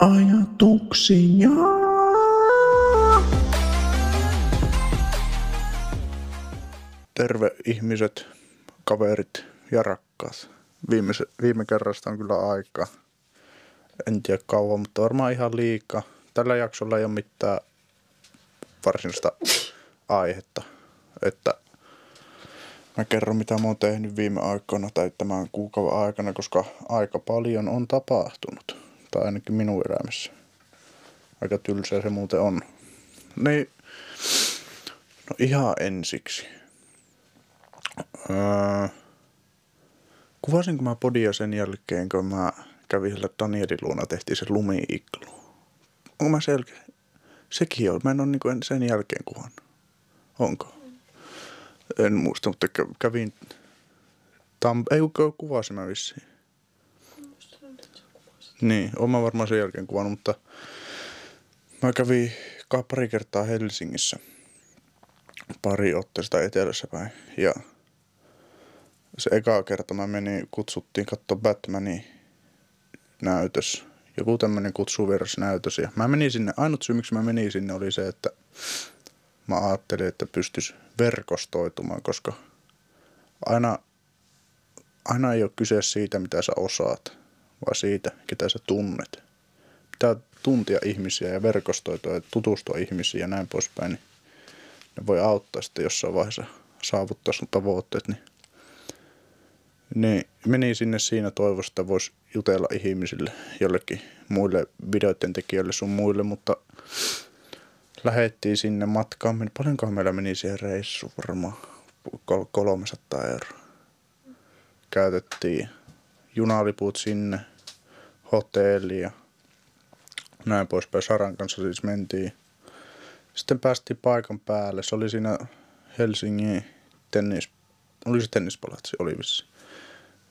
ajatuksia. Terve ihmiset, kaverit ja rakkaat. Viime, viime kerrasta on kyllä aika. En tiedä kauan, mutta varmaan ihan liikaa. Tällä jaksolla ei ole mitään varsinaista aihetta. Että mä kerron mitä mä oon tehnyt viime aikoina tai tämän kuukauden aikana, koska aika paljon on tapahtunut. Tai ainakin minun elämässä. Aika tylsää se muuten on. Niin, no ihan ensiksi. Öö, kuvasinko mä podia sen jälkeen, kun mä kävin sillä Danielin luona, tehtiin se lumi-iglu. Onko mä selkeä? Sekin on. Mä en ole niin sen jälkeen kuvannut. Onko? En muista, mutta kävin... Tam... Ei, kuvasin mä vissiin. Niin, olen varmaan sen jälkeen kuvannut, mutta mä kävin pari kertaa Helsingissä pari otteesta etelässä päin. Ja se eka kerta mä menin, kutsuttiin katsoa Batmanin näytös. Joku tämmönen näytös. Ja mä menin sinne, ainut syy miksi mä menin sinne oli se, että mä ajattelin, että pystys verkostoitumaan, koska aina, aina ei ole kyse siitä, mitä sä osaat, vaan siitä, ketä sä tunnet. Pitää tuntia ihmisiä ja verkostoitua ja tutustua ihmisiin ja näin poispäin, niin ne voi auttaa sitten jossain vaiheessa saavuttaa sun tavoitteet. Niin, niin meni sinne siinä toivossa, että voisi jutella ihmisille, jollekin muille videoiden tekijöille sun muille, mutta lähettiin sinne matkaan. Paljonkohan meillä meni siihen reissu varmaan 300 euroa. Käytettiin junaliput sinne, hotelli ja näin poispäin. Saran kanssa siis mentiin. Sitten päästiin paikan päälle. Se oli siinä Helsingin tennis, oli se tennispalatsi, oli vissi.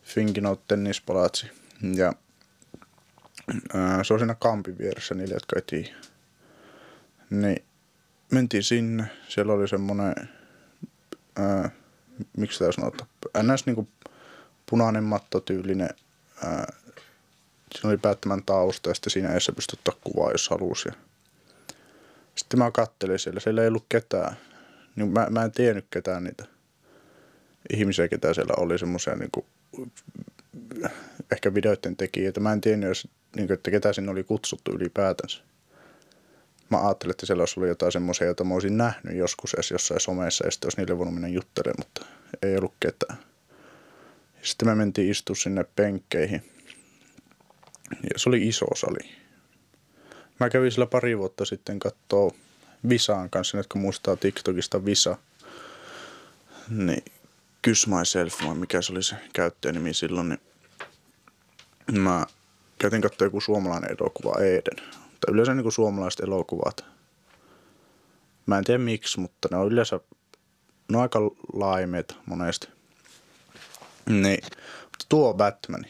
Finkinout tennispalatsi. Ja ää, se on siinä kampin vieressä niille, jotka ei tiedä. Niin mentiin sinne. Siellä oli semmoinen, ää, miksi tämä sanotaan, ns. Niinku punainen mattotyylinen ää, siinä oli päättämän tausta ja sitten siinä edessä pystyi ottaa kuvaa, jos halusi. Sitten mä kattelin siellä, siellä ei ollut ketään. Niin mä, mä en tiennyt ketään niitä ihmisiä, ketä siellä oli, semmoisia niin ehkä videoiden tekijöitä. Mä en tiennyt, jos, niin kuin, että ketä sinne oli kutsuttu ylipäätänsä. Mä ajattelin, että siellä olisi ollut jotain semmoisia, joita mä olisin nähnyt joskus edes jossain somessa ja sitten olisi niille voinut mennä juttelemaan, mutta ei ollut ketään. Sitten me mentiin istua sinne penkkeihin ja se oli iso sali. Mä kävin sillä pari vuotta sitten kattoo Visaan kanssa, nyt kun muistaa TikTokista Visa. Niin Kyss Myself, vai mikä se oli se käyttäjänimi silloin, niin mä käytin katsoa joku suomalainen elokuva Eden. Tai yleensä niin kuin suomalaiset elokuvat. Mä en tiedä miksi, mutta ne on yleensä, ne on aika laimeet monesti. Niin, tuo Batman,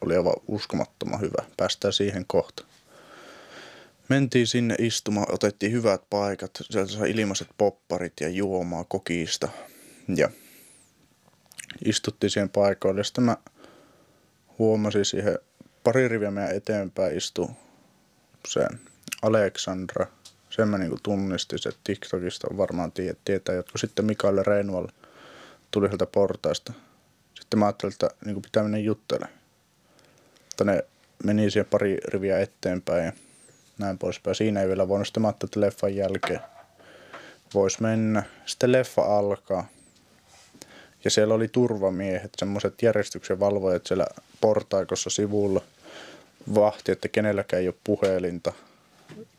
oli aivan uskomattoman hyvä. Päästään siihen kohta. Mentiin sinne istumaan, otettiin hyvät paikat, sieltä sai ilmaiset popparit ja juomaa kokista. Ja istuttiin siihen paikoille. Sitten mä huomasin siihen pari riviä meidän eteenpäin istu se Aleksandra. Sen mä niinku tunnistin, se TikTokista varmaan tie, tietää jotkut. Sitten Mikael Reinvall tuli sieltä portaista. Sitten mä ajattelin, että niinku pitää mennä juttelemaan mutta ne meni siihen pari riviä eteenpäin ja näin poispäin. Siinä ei vielä voinut sitten että leffan jälkeen voisi mennä. Sitten leffa alkaa. Ja siellä oli turvamiehet, semmoiset järjestyksen valvojat siellä portaikossa sivulla. Vahti, että kenelläkään ei ole puhelinta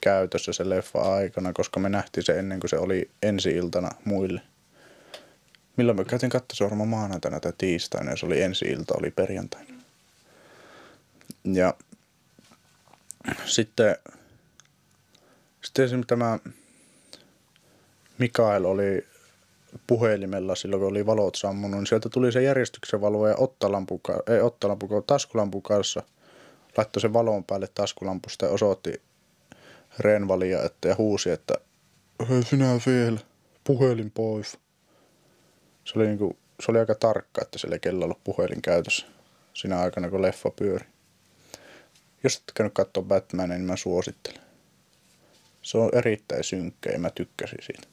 käytössä se leffa aikana, koska me nähtiin se ennen kuin se oli ensi-iltana muille. Milloin me käytiin katsoa varmaan maanantaina tai tiistaina ja se oli ensi-ilta, oli perjantaina. Ja sitten, sitten esimerkiksi tämä Mikael oli puhelimella silloin, kun oli valot sammunut, niin sieltä tuli se järjestyksen valvoja ottalampu, ei ottalampu, taskulampu kanssa. Laittoi sen valon päälle taskulampusta ja osoitti Renvalia että, ja huusi, että hei sinä vielä, puhelin pois. Se oli, niin kuin, se oli aika tarkka, että sillä kello ollut puhelin käytössä siinä aikana, kun leffa pyöri. Jos et käynyt katsoa Batmania, niin mä suosittelen. Se on erittäin synkkä ja mä tykkäsin siitä.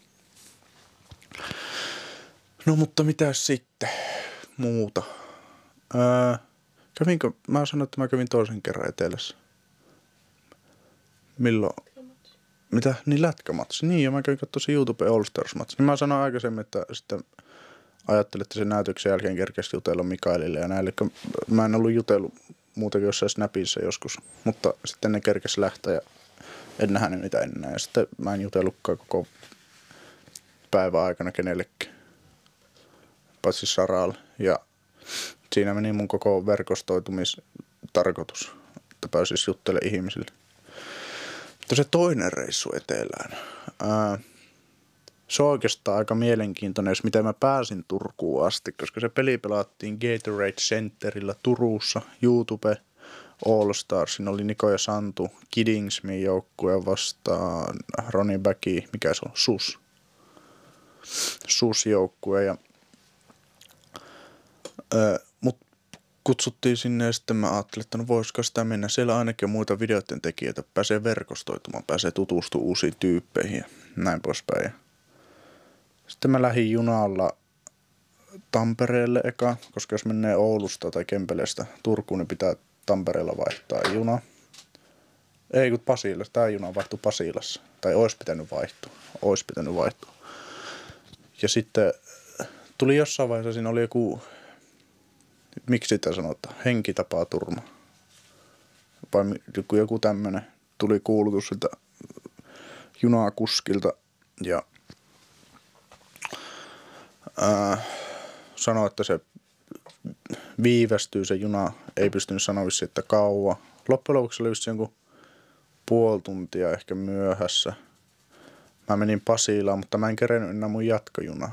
No mutta mitä sitten muuta? Ää, kävinkö, mä sanoin, että mä kävin toisen kerran etelässä. Milloin? Mitä? Niin lätkämatsi. Niin, ja mä kävin katsoa se YouTube All Stars matsi. Niin mä sanoin aikaisemmin, että sitten ajattelin, että sen näytöksen jälkeen kerkesi jutella Mikaelille ja näille. Mä en ollut jutellut muutenkin jossain Snapissa joskus, mutta sitten ne kerkesi lähteä ja en nähnyt niitä enää. Ja sitten mä en jutellutkaan koko päivän aikana kenellekään, paitsi Saralle. Ja siinä meni mun koko verkostoitumistarkoitus, että pääsis juttelemaan ihmisille. Mutta se toinen reissu etelään. Ää, se on oikeastaan aika mielenkiintoinen, jos miten mä pääsin Turkuun asti, koska se peli pelattiin Gatorade Centerillä Turussa, YouTube All Stars. Siinä oli Niko ja Santu, Kiddingsmin joukkue vastaan Ronnie Backi, mikä se on, SUS. SUS-joukkue. Ja, mut kutsuttiin sinne ja sitten mä ajattelin, että no voisiko sitä mennä. Siellä ainakin muita videoiden tekijöitä pääsee verkostoitumaan, pääsee tutustumaan uusiin tyyppeihin ja näin poispäin. Sitten mä lähdin junalla Tampereelle eka, koska jos menee Oulusta tai Kempeleestä Turkuun, niin pitää Tampereella vaihtaa juna. Ei kun Pasilassa, tämä juna vaihtui Pasilassa. Tai olisi pitänyt vaihtua, olisi pitänyt vaihtua. Ja sitten tuli jossain vaiheessa, siinä oli joku, miksi sitä sanotaan, henkitapaturma. Vai joku, joku tämmöinen. Tuli kuulutus siltä junakuskilta ja ää, sanoi, että se viivästyy se juna, ei pystynyt sanoa että kauan. Loppujen lopuksi oli jonkun puoli tuntia ehkä myöhässä. Mä menin Pasilaan, mutta mä en kerennyt enää mun jatkojunaa.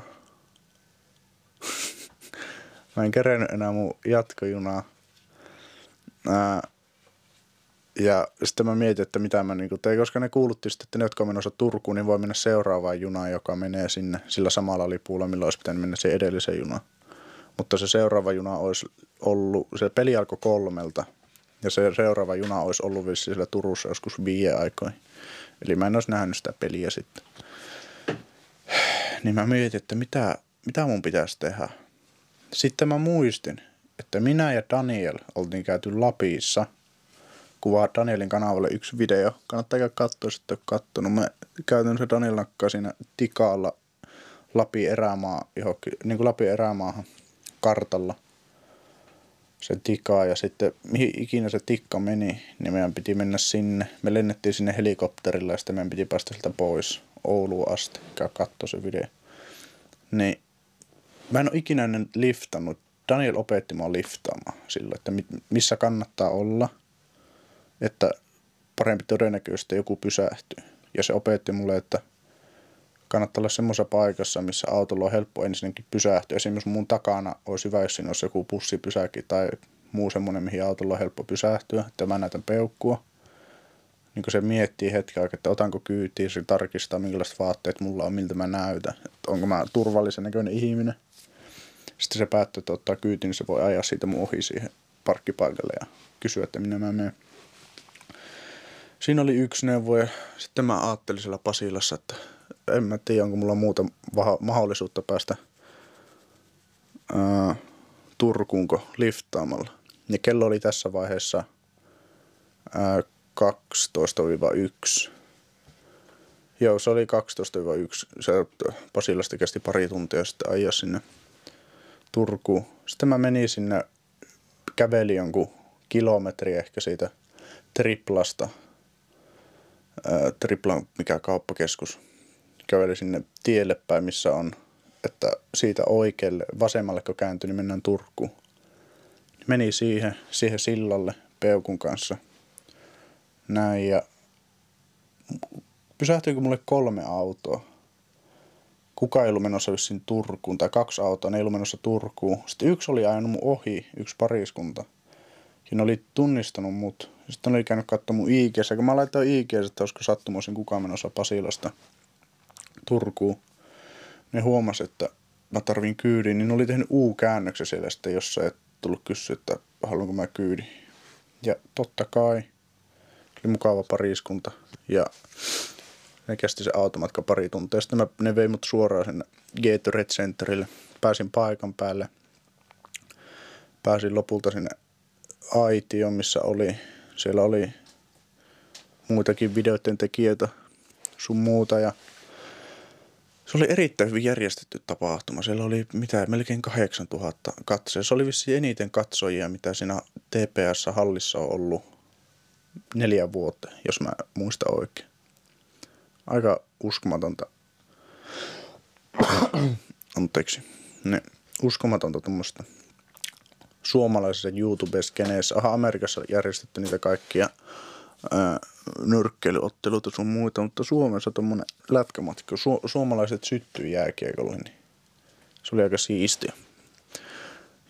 mä en kerennyt enää mun jatkojunaa. Ää, ja sitten mä mietin, että mitä mä niin tein, koska ne kuulutti sitten, että ne, jotka on menossa Turkuun, niin voi mennä seuraavaan junaan, joka menee sinne sillä samalla lipulla, millä olisi pitänyt mennä se edellisen junaan. Mutta se seuraava juna olisi ollut, se peli alkoi kolmelta, ja se seuraava juna olisi ollut vissiin siellä Turussa joskus viiden aikoihin. Eli mä en olisi nähnyt sitä peliä sitten. Niin mä mietin, että mitä, mitä mun pitäisi tehdä. Sitten mä muistin, että minä ja Daniel oltiin käyty Lapissa – kuvaa Danielin kanavalle yksi video. Kannattaa käydä katsoa, jos et ole kattonut. Mä käytän Daniel nakkaa siinä tikaalla Lapi erämaa, johonkin, niin kuin Lapi erämaahan kartalla se tikaa ja sitten mihin ikinä se tikka meni, niin meidän piti mennä sinne. Me lennettiin sinne helikopterilla ja sitten meidän piti päästä sieltä pois Ouluun asti. Käy katsoa se video. Niin mä en ole ikinä ennen liftannut. Daniel opetti mua liftaamaan sillä, että missä kannattaa olla – että parempi todennäköisesti joku pysähtyy. Ja se opetti mulle, että kannattaa olla semmoisessa paikassa, missä autolla on helppo ensinnäkin pysähtyä. Esimerkiksi mun takana olisi hyvä, jos siinä olisi joku bussipysäki tai muu semmoinen, mihin autolla on helppo pysähtyä, että mä näytän peukkua. Niin kun se miettii hetken aikaa, että otanko kyytiä, se tarkistaa millaiset vaatteet mulla on, miltä mä näytän, että onko mä turvallisen näköinen ihminen. Sitten se päättää, että ottaa kyytin, niin se voi ajaa siitä mun ohi siihen parkkipaikalle ja kysyä, että minne mä menen siinä oli yksi neuvo ja sitten mä ajattelin siellä Pasilassa, että en mä tiedä, onko mulla muuta mahdollisuutta päästä ää, Turkuunko liftaamalla. Ja kello oli tässä vaiheessa ää, 12-1. Joo, se oli 12-1. Se Pasilasta kesti pari tuntia sitten ajaa sinne Turkuun. Sitten mä menin sinne, käveli jonkun kilometri ehkä siitä triplasta Triplan, mikä kauppakeskus, käveli sinne tielle päin, missä on, että siitä oikealle, vasemmalle kun kääntyi, niin mennään Turkuun. Meni siihen, siihen sillalle peukun kanssa. Näin ja pysähtyykö mulle kolme autoa. Kuka ei ollut menossa vissiin Turkuun, tai kaksi autoa, ne ei ollut menossa Turkuun. Sitten yksi oli ajanut mun ohi, yksi pariskunta. Ja ne oli tunnistanut mut sitten oli käynyt katsomaan mun ig kun mä laitoin ig että olisiko sattumoisin kukaan menossa Pasilasta Turkuun. Ne huomasi, että mä tarvin kyydin, niin ne oli tehnyt U-käännöksen siellä sitten, jossa ei tullut kysyä, että haluanko mä kyydin. Ja totta kai oli mukava pariskunta ja ne kesti se automatka pari tuntia. Sitten mä, ne vei mut suoraan sinne Gatorade Centerille. Pääsin paikan päälle. Pääsin lopulta sinne aitioon, missä oli, siellä oli muitakin videoiden tekijöitä sun muuta ja se oli erittäin hyvin järjestetty tapahtuma. Siellä oli mitä, melkein 8000 katsoja. Se oli vissiin eniten katsojia, mitä siinä TPS-hallissa on ollut neljä vuotta, jos mä muistan oikein. Aika uskomatonta. Anteeksi. Ne, uskomatonta tuommoista suomalaisessa YouTube-skeneessä. Aha, Amerikassa järjestetty niitä kaikkia ää, nyrkkeilyotteluita sun muita, mutta Suomessa tuommoinen lätkämatka, su- suomalaiset syttyy jääkiekolle, niin se oli aika siistiä.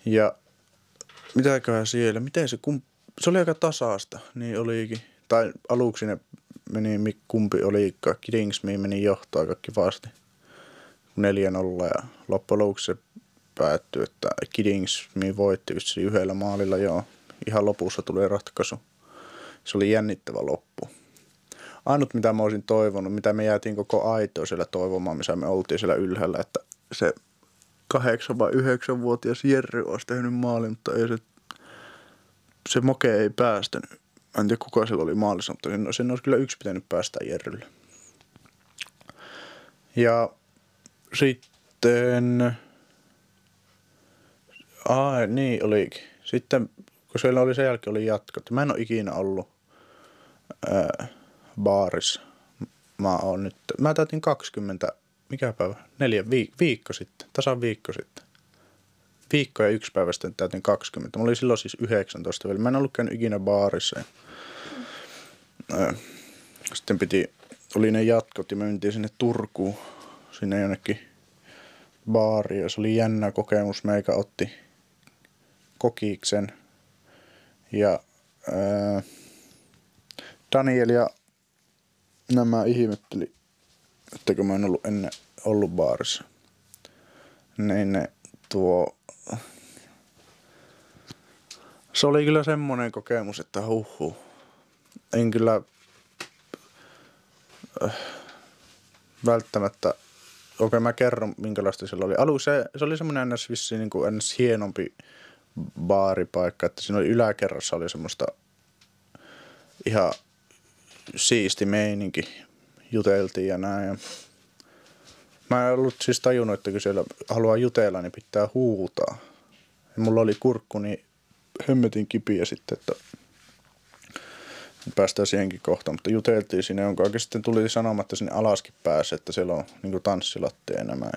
Ja mitäköhän siellä, miten se, kum, se oli aika tasaasta, niin olikin. Tai aluksi ne meni, kumpi oli, kaikki Dingsmi meni johtaa kaikki vasti 4-0 ja loppujen lopuksi se päättyi, että Kidingsmi voitti yhdellä maalilla joo. Ihan lopussa tuli ratkaisu se oli jännittävä loppu. Ainut mitä mä olisin toivonut, mitä me jäätiin koko aitoa siellä toivomaan, missä me oltiin siellä ylhäällä, että se kahdeksan vai yhdeksän vuotias Jerry olisi tehnyt maalin, mutta ei se, se moke ei päästänyt. En tiedä kuka siellä oli maalissa, mutta sen, sen olisi kyllä yksi pitänyt päästä Jerrylle. Ja sitten... Ai, niin olikin. Sitten kun siellä oli sen jälkeen oli jatkot. Mä en ole ikinä ollut ää, baarissa. Mä oon nyt, mä täytin 20, mikä päivä? Neljä, viik- viikko sitten, tasan viikko sitten. Viikko ja yksi päivä sitten täytin 20. Mä olin silloin siis 19 vielä. Mä en ollut käynyt ikinä baarissa. Ja, ää, sitten piti, oli ne jatkot ja me mentiin sinne Turkuun, sinne jonnekin baariin. Se oli jännä kokemus. Meikä otti kokiksen ja ää, Daniel ja nämä ihmetteli, että kun mä en ollut ennen ollut baarissa, niin ne tuo... Se oli kyllä semmoinen kokemus, että huhu. En kyllä äh, välttämättä okei mä kerron minkälaista siellä oli. Aluksi se, se oli semmoinen ns. vissiin niin kuin ns. hienompi baaripaikka, että siinä oli yläkerrassa oli semmoista ihan siisti meininki, juteltiin ja näin. Ja mä en ollut siis tajunnut, että kun siellä haluaa jutella, niin pitää huutaa. Ja mulla oli kurkku, niin hömmetin kipiä sitten, että päästään siihenkin kohtaan, mutta juteltiin sinne, jonka oikein sitten tuli sanomatta sinne alaskin päässä, että siellä on niin tanssilattia enemmän.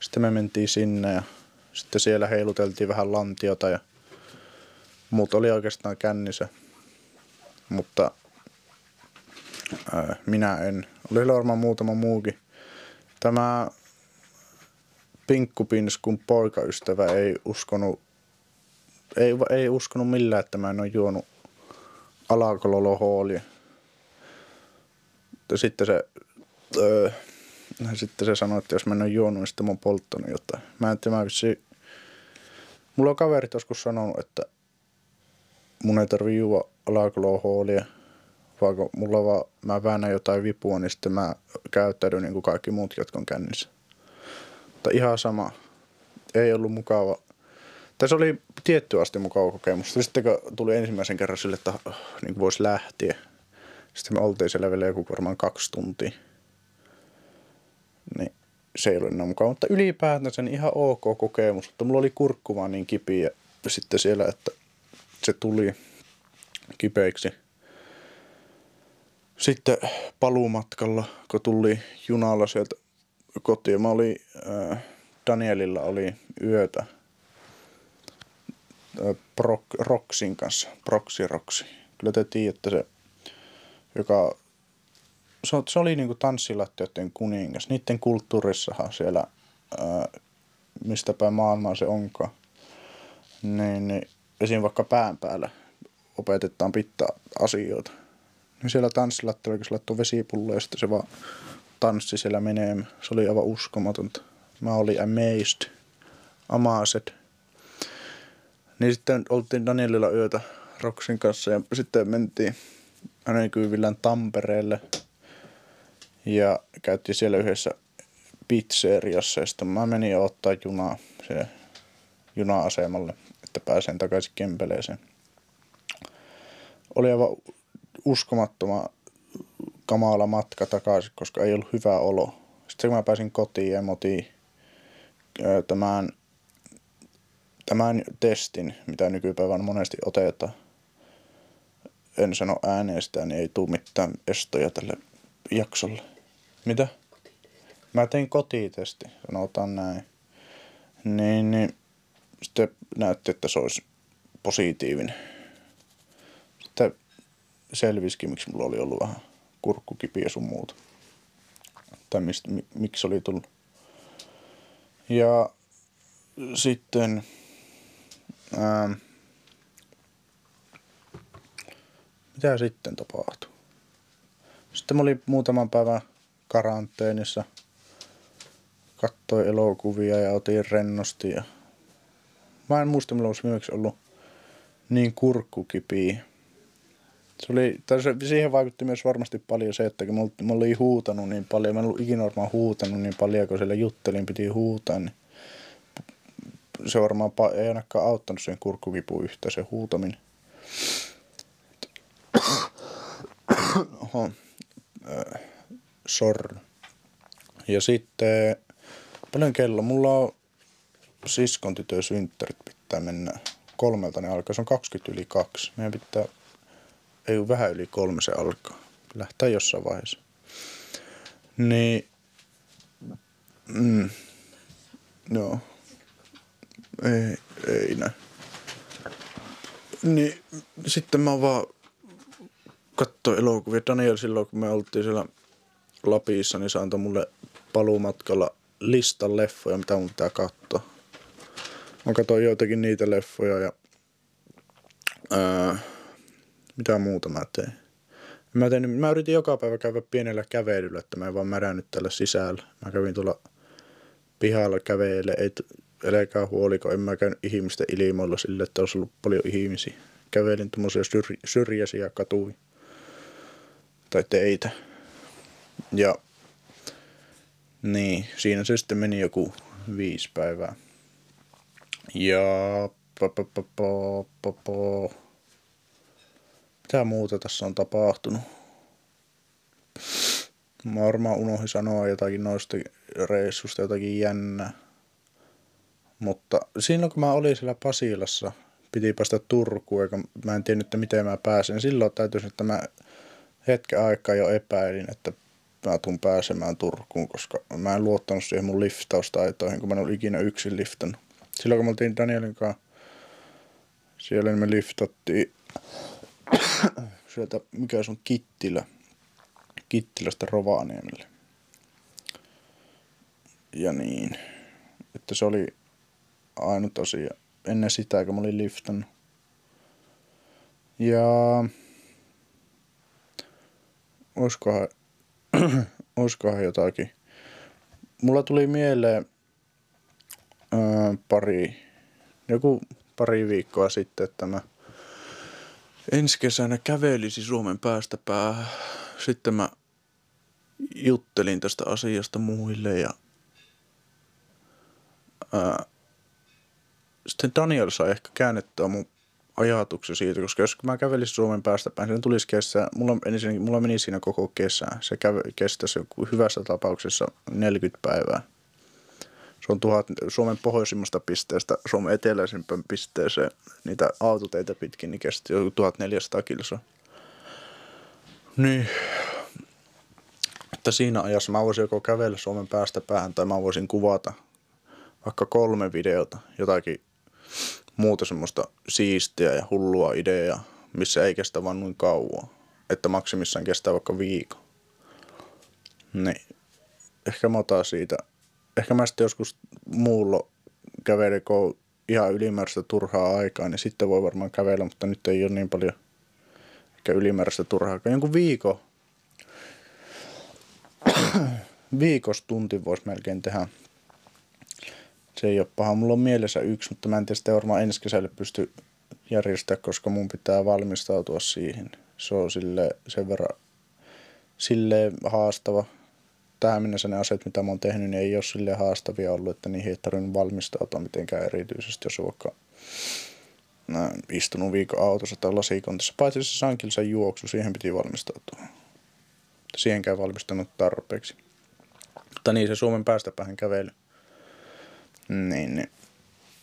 Sitten me mentiin sinne ja sitten siellä heiluteltiin vähän lantiota ja muut oli oikeastaan kännissä. Mutta ää, minä en. Oli varmaan muutama muukin. Tämä Pinkkupinskun poikaystävä ei uskonut, ei, ei uskonut millään, että mä en ole juonut alakololohoolia. Sitten se, öö, sitten se sanoi, että jos mä en ole juonut, niin sitten mä oon polttanut jotain. Mä en tiedä, mä vissiin Mulla on kaverit joskus sanonut, että mun ei tarvi juo alkoholia, vaan kun mulla vaan, mä väännän jotain vipua, niin sitten mä käyttäydyn niin kuin kaikki muut, jotka on kännissä. Mutta ihan sama. Ei ollut mukava. Tässä oli tietty asti mukava kokemus. Sitten kun tuli ensimmäisen kerran sille, että niin voisi lähteä. Sitten me oltiin siellä vielä joku varmaan kaksi tuntia. Niin se ei ole enää mukava, mutta ylipäätään sen ihan ok kokemus, mutta mulla oli kurkku vaan niin kipiä sitten siellä, että se tuli kipeiksi. Sitten paluumatkalla, kun tuli junalla sieltä kotiin, mä olin, äh, Danielilla oli yötä äh, kanssa, Proxy Roxy. Kyllä te tiedätte se, joka se, se oli niinku tanssilattioiden kuningas. Niiden kulttuurissahan siellä, ää, mistä päin maailmaa se onkaan, niin, niin esim. vaikka pään päällä opetetaan pitää asioita. Niin siellä tanssilattioilla, kun laittoi vesipullo ja sitten se vaan tanssi siellä menee. Se oli aivan uskomatonta. Mä olin amazed, amazed. Niin sitten oltiin Danielilla yötä Roxin kanssa ja sitten mentiin hänen kyyvillään Tampereelle. Ja käytti siellä yhdessä pizzeriassa ja sitten mä menin ottaa junaa se juna-asemalle, että pääsen takaisin Kempeleeseen. Oli aivan uskomattoma kamala matka takaisin, koska ei ollut hyvä olo. Sitten kun mä pääsin kotiin ja motiin tämän, tämän testin, mitä nykypäivänä monesti otetaan, en sano äänestä, niin ei tule mitään estoja tälle jaksolle. Mitä? Mä tein kotitesti, sanotaan näin. Niin, niin sitten näytti, että se olisi positiivinen. Sitten selvisikin, miksi mulla oli ollut vähän kurkkukipiä sun muuta. Tai mistä, miksi oli tullut. Ja sitten ää, mitä sitten tapahtui? Sitten mä olin muutaman päivän karanteenissa. Katsoin elokuvia ja otin rennosti. Ja... Mä en muista, milloin olisi viimeksi ollut niin kurkkukipiä. Se oli, tai se, siihen vaikutti myös varmasti paljon se, että kun mä olin huutanut niin paljon, mä en ollut ikinä varmaan huutanut niin paljon, kun siellä juttelin piti huutaa, niin se varmaan ei ainakaan auttanut sen kurkkukipuun yhtä se huutaminen. Oho. Äh, sorry. Ja sitten, paljon kello? Mulla on siskon tytön synttärit pitää mennä kolmelta ne alkaa. Se on 20 yli kaksi. Meidän pitää, ei vähän yli kolme se alkaa. Lähtää jossain vaiheessa. Niin, mm, joo. Ei, ei näin. Niin, sitten mä vaan katsoin elokuvia. Daniel silloin, kun me oltiin siellä Lapissa, niin se antoi mulle paluumatkalla listan leffoja, mitä mun pitää katsoa. Mä katsoin joitakin niitä leffoja ja ää, mitä muuta mä tein. Mä, tein, mä yritin joka päivä käydä pienellä kävelyllä, että mä en vaan märännyt tällä sisällä. Mä kävin tuolla pihalla käveille, ei, älkää huoliko, en mä käynyt ihmisten ilmoilla sille, että olisi ollut paljon ihmisiä. Kävelin tuommoisia syr, syrjäisiä katuja tai teitä. Ja niin, siinä se sitten meni joku viisi päivää. Ja po, po, po, po, po, po. mitä muuta tässä on tapahtunut? Mä varmaan unohdin sanoa jotakin noista reissusta, jotakin jännää. Mutta silloin kun mä olin siellä Pasilassa, piti päästä Turkuun, eikä mä en tiennyt, että miten mä pääsen. Silloin täytyisi, että mä hetken aikaa jo epäilin, että mä tuun pääsemään Turkuun, koska mä en luottanut siihen mun liftaustaitoihin, kun mä en ollut ikinä yksin liftannut. Silloin kun me oltiin Danielin kanssa siellä, niin me liftattiin sieltä, mikä on Kittilä, Kittilästä Rovaniemelle. Ja niin, että se oli ainut asia ennen sitä, kun mä olin liftannut. Ja olisikohan, olisikohan jotakin. Mulla tuli mieleen ää, pari, joku pari viikkoa sitten, että mä ensi kesänä kävelisin Suomen päästä päähän. Sitten mä juttelin tästä asiasta muille ja ää, sitten Daniel sai ehkä käännettyä mun ajatuksia siitä, koska jos mä kävelisin Suomen päästä päin, niin tulisi kesä, mulla, ensin, mulla meni siinä koko kesä. Se käve, kestäisi hyvässä tapauksessa 40 päivää. Se on tuhat, Suomen pohjoisimmasta pisteestä Suomen eteläisimpään pisteeseen niitä autoteitä pitkin, niin kesti jo 1400 kilsoa. Niin, että siinä ajassa mä voisin joko kävellä Suomen päästä päähän tai mä voisin kuvata vaikka kolme videota, jotakin muuta semmoista siistiä ja hullua ideaa, missä ei kestä vaan noin kauan. Että maksimissaan kestää vaikka viikon. Niin. Ehkä mä otan siitä. Ehkä mä sitten joskus muulla kävelen, kun ihan ylimääräistä turhaa aikaa, niin sitten voi varmaan kävellä, mutta nyt ei ole niin paljon ehkä ylimääräistä turhaa aikaa. Jonkun viikon, viikostunti voisi melkein tehdä se paha. Mulla on mielessä yksi, mutta mä en tiedä sitä varmaan ensi kesälle pysty järjestämään, koska mun pitää valmistautua siihen. Se on sille sen verran sille haastava. Tähän mennessä ne aseet, mitä mä oon tehnyt, niin ei ole sille haastavia ollut, että niihin ei tarvinnut valmistautua mitenkään erityisesti, jos vaikka mä istunut viikon autossa tai lasikontissa. Paitsi se sankilsa juoksu, siihen piti valmistautua. Siihenkään valmistunut tarpeeksi. Mutta niin se Suomen päästä päähän kävely. Niin, niin.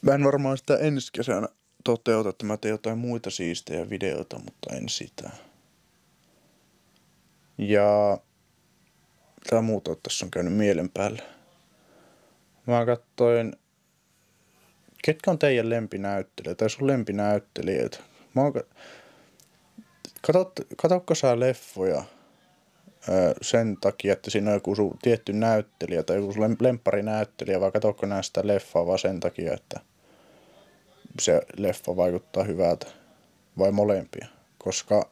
Mä en varmaan sitä ensi kesänä toteuta, että mä teen jotain muita siistejä videoita, mutta en sitä. Ja mitä muuta tässä on käynyt mielen päällä? Mä katsoin, ketkä on teidän lempinäyttelijät tai sun lempinäyttelijät? Mä oon, katot, katokko sä leffoja sen takia, että siinä on joku sun tietty näyttelijä tai joku lempparinäyttelijä, vai katokko nää sitä leffaa vaan sen takia, että se leffa vaikuttaa hyvältä vai molempia? Koska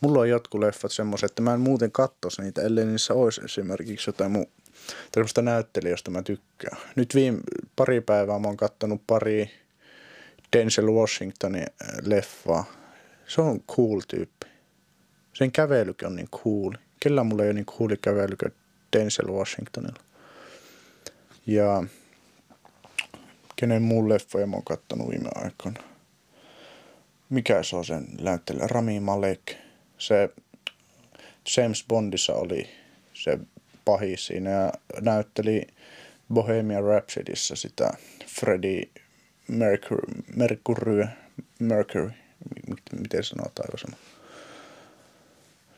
mulla on jotkut leffat semmoiset, että mä en muuten katsoisi niitä, ellei niissä olisi esimerkiksi jotain muu tämmöistä näyttelijästä mä tykkään. Nyt viime pari päivää mä oon kattonut pari Denzel Washingtonin leffaa. Se on cool tyyppi. Sen kävelykin on niin cool. Kellä mulla ei ole niin cool kävely kuin Denzel Washingtonilla. Ja kenen muun leffoja mä oon kattonut viime aikoina. Mikä se on sen näyttelijä? Rami Malek. Se James Bondissa oli se pahis siinä ja näytteli Bohemian Rhapsodyssa sitä Freddie Mercury, Mercury, Mercury miten sanotaan.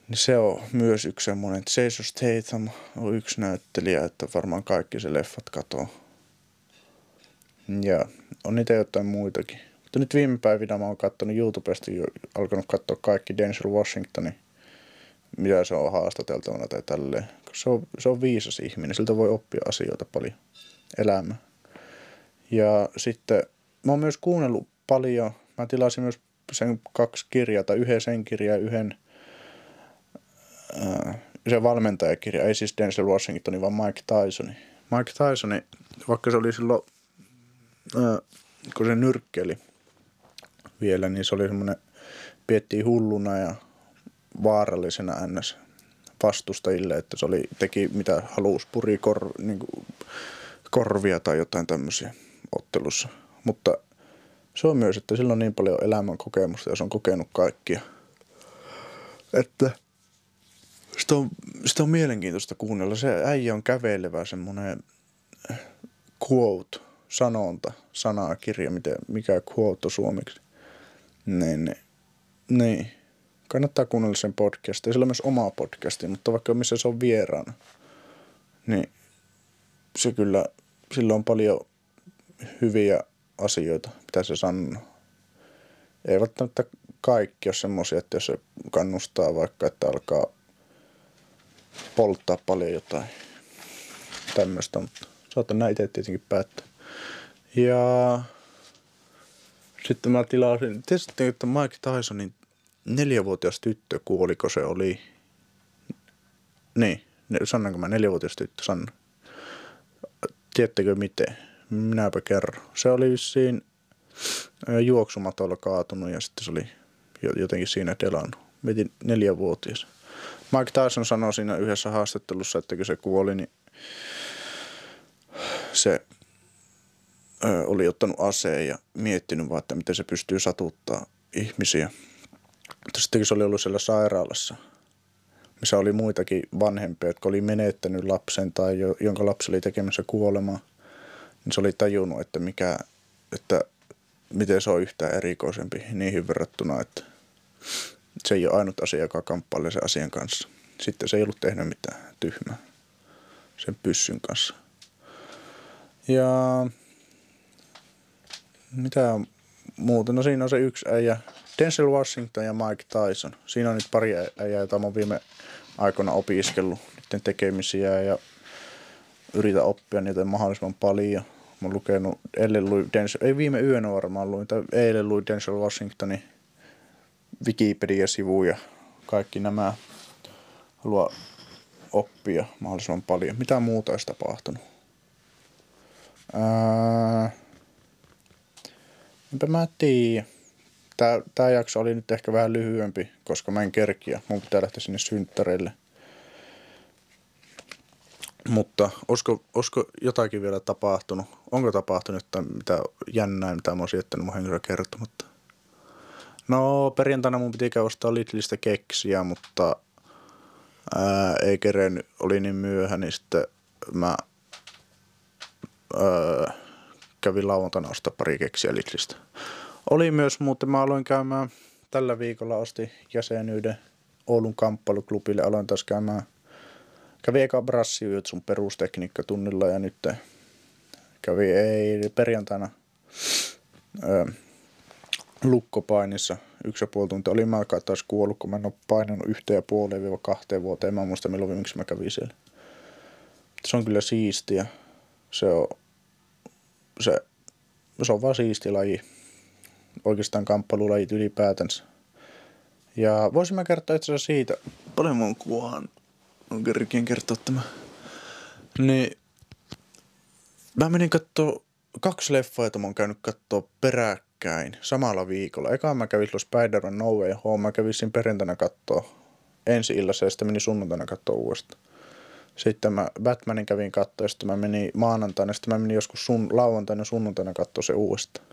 Niin se on myös yksi semmoinen, että Jason Statham on yksi näyttelijä, että varmaan kaikki se leffat katoo. Ja on niitä jotain muitakin. Mutta nyt viime päivinä mä oon katsonut YouTubesta, alkanut katsoa kaikki Denzel Washingtonin, mitä se on haastateltavana tai tälleen. Se on, se on viisas ihminen, siltä voi oppia asioita paljon elämää. Ja sitten mä oon myös kuunnellut paljon, mä tilasin myös sen kaksi kirjaa, tai yhden sen kirjan ja yhden äh, se valmentajakirja, ei siis Denzel Washingtonin, vaan Mike Tysonin. Mike Tysonin, vaikka se oli silloin, äh, kun se nyrkkeli vielä, niin se oli semmoinen, piettiin hulluna ja vaarallisena ns vastustajille, että se oli, teki mitä halusi, puri kor, niin kuin, korvia tai jotain tämmöisiä ottelussa. Mutta se on myös, että sillä on niin paljon elämän kokemusta ja se on kokenut kaikkia. Että sitä on, sitä on mielenkiintoista kuunnella. Se äijä on kävelevä semmoinen quote, sanonta, sanakirja, miten, mikä quote on suomeksi. Niin, niin, niin. Kannattaa kuunnella sen podcastia. Sillä on myös oma podcasti, mutta vaikka missä se on vieraana, niin se kyllä, sillä on paljon hyviä asioita, mitä se sanoo. Ei välttämättä kaikki ole semmoisia, että jos se kannustaa vaikka, että alkaa polttaa paljon jotain tämmöistä, mutta saatan näin itse tietenkin päättää. Ja sitten mä tilasin, tietysti että Mike Tysonin neljävuotias tyttö kuoliko se oli. Niin, sanonko mä neljävuotias tyttö, Sanna. Tiedättekö miten? Minäpä kerron. Se oli vissiin juoksumatolla kaatunut ja sitten se oli jotenkin siinä delannut. Mietin neljävuotias. Mike Tyson sanoi siinä yhdessä haastattelussa, että kun se kuoli, niin se ö, oli ottanut aseen ja miettinyt vaan, että miten se pystyy satuttaa ihmisiä. Mutta sitten kun se oli ollut siellä sairaalassa, missä oli muitakin vanhempia, jotka oli menettänyt lapsen tai jo, jonka lapsi oli tekemässä kuolemaa, niin se oli tajunnut, että, mikä, että miten se on yhtään erikoisempi niihin verrattuna, että se ei ole ainut asia, joka kamppailee sen asian kanssa. Sitten se ei ollut tehnyt mitään tyhmää sen pyssyn kanssa. Ja mitä muuta? No siinä on se yksi äijä, Denzel Washington ja Mike Tyson. Siinä on nyt pari äijää, joita olen viime aikoina opiskellut niiden tekemisiä ja yritä oppia niitä mahdollisimman paljon. Mä oon lukenut, eilen luin Denzel, ei viime yönä varmaan luin, tai eilen luin Denzel Washingtonin Wikipedia-sivuja. Kaikki nämä haluaa oppia mahdollisimman paljon. Mitä muuta olisi tapahtunut? Ää, enpä mä tiedä Tää, tää jakso oli nyt ehkä vähän lyhyempi, koska mä en kerkiä. Mun pitää lähteä sinne synttäreille. Mutta olisiko, olisiko jotakin vielä tapahtunut? Onko tapahtunut jotain mitä jännää, mitä mä oon jättänyt mun henkilöä kertomatta? No perjantaina mun piti ostaa Lidlistä keksiä, mutta ää, ei kerennyt, oli niin myöhä, niin sitten mä ää, kävin lauantaina ostaa pari keksiä Lidlistä. Oli myös muuten, mä aloin käymään tällä viikolla osti jäsenyyden Oulun kamppailuklubille, aloin taas käymään Kävi eka brassiyöt sun perustekniikkatunnilla ja nyt kävi ei perjantaina ö, lukkopainissa yksi ja puoli tuntia. Oli mä aika taas kuollut, kun mä en ole painanut yhteen ja puoleen viiva kahteen vuoteen. Mä en muista milloin viimeksi mä kävin siellä. Se on kyllä siistiä. Se on, se, se on vaan siisti laji. Oikeastaan kamppailulajit ylipäätänsä. Ja voisin mä kertoa itse asiassa siitä, paljon mun kuvahan on kerkien kertoa tämä. Niin, mä menin kattoo kaksi leffaa, joita mä oon käynyt kattoo peräkkäin samalla viikolla. Eka mä kävin silloin Spider-Man No Way Home, mä kävin siinä perjantaina kattoo ensi illassa ja sitten menin sunnuntaina kattoo uudestaan. Sitten mä Batmanin kävin katsoa ja sitten mä menin maanantaina, sitten mä menin joskus sun, lauantaina sunnuntaina katsoa se uudestaan.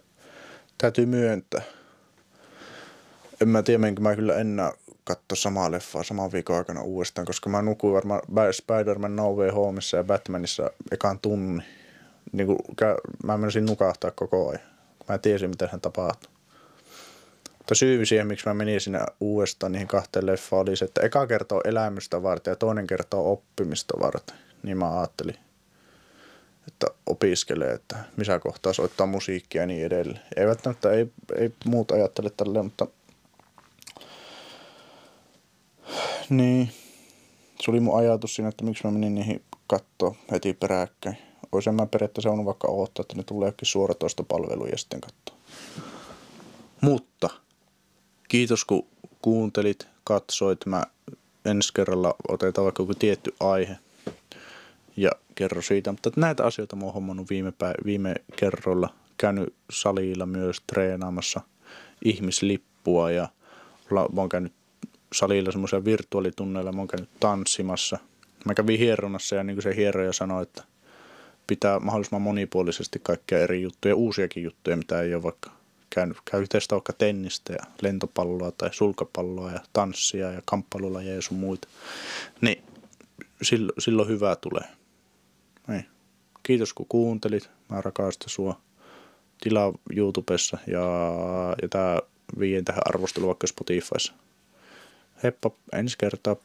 Täytyy myöntää. En mä tiedä, menkö mä kyllä enää katsoa samaa leffaa saman viikon aikana uudestaan, koska mä nukuin varmaan Spider-Man No Way Homeissa ja Batmanissa ekaan tunnin. Niin kuin, mä menisin nukahtaa koko ajan. Mä tiesin, mitä hän tapahtuu. Mutta syy siihen, miksi mä menin sinne uudestaan niihin kahteen leffaan, oli se, että eka kertoo elämystä varten ja toinen kertoo oppimista varten. Niin mä ajattelin, että opiskelee, että missä kohtaa soittaa musiikkia ja niin edelleen. Ei välttämättä, ei, ei muut ajattele tälleen, mutta Niin. Se oli mun ajatus siinä, että miksi mä menin niihin katsoa heti peräkkäin. Olisin mä periaatteessa on vaikka odottaa, että ne tulee jokin suoratoistopalvelu ja sitten katsoa. Mutta kiitos kun kuuntelit, katsoit. Mä ensi kerralla otetaan vaikka joku tietty aihe ja kerro siitä. Mutta näitä asioita mä oon hommannut viime, päiv- viime kerroilla. Käynyt salilla myös treenaamassa ihmislippua ja mä oon käynyt salilla semmoisia virtuaalitunneilla, mä oon käynyt tanssimassa. Mä kävin hieronnassa ja niin kuin se hieroja sanoi, että pitää mahdollisimman monipuolisesti kaikkia eri juttuja, uusiakin juttuja, mitä ei ole vaikka käynyt. Käy testaa vaikka tennistä ja lentopalloa tai sulkapalloa ja tanssia ja kamppailulajeja ja sun muita. Niin silloin, silloin hyvää tulee. Niin. Kiitos kun kuuntelit. Mä rakastan sua. Tilaa YouTubessa ja, ja tää vien tähän arvostelu vaikka Spotifyssa. Heppa ensi kertaa.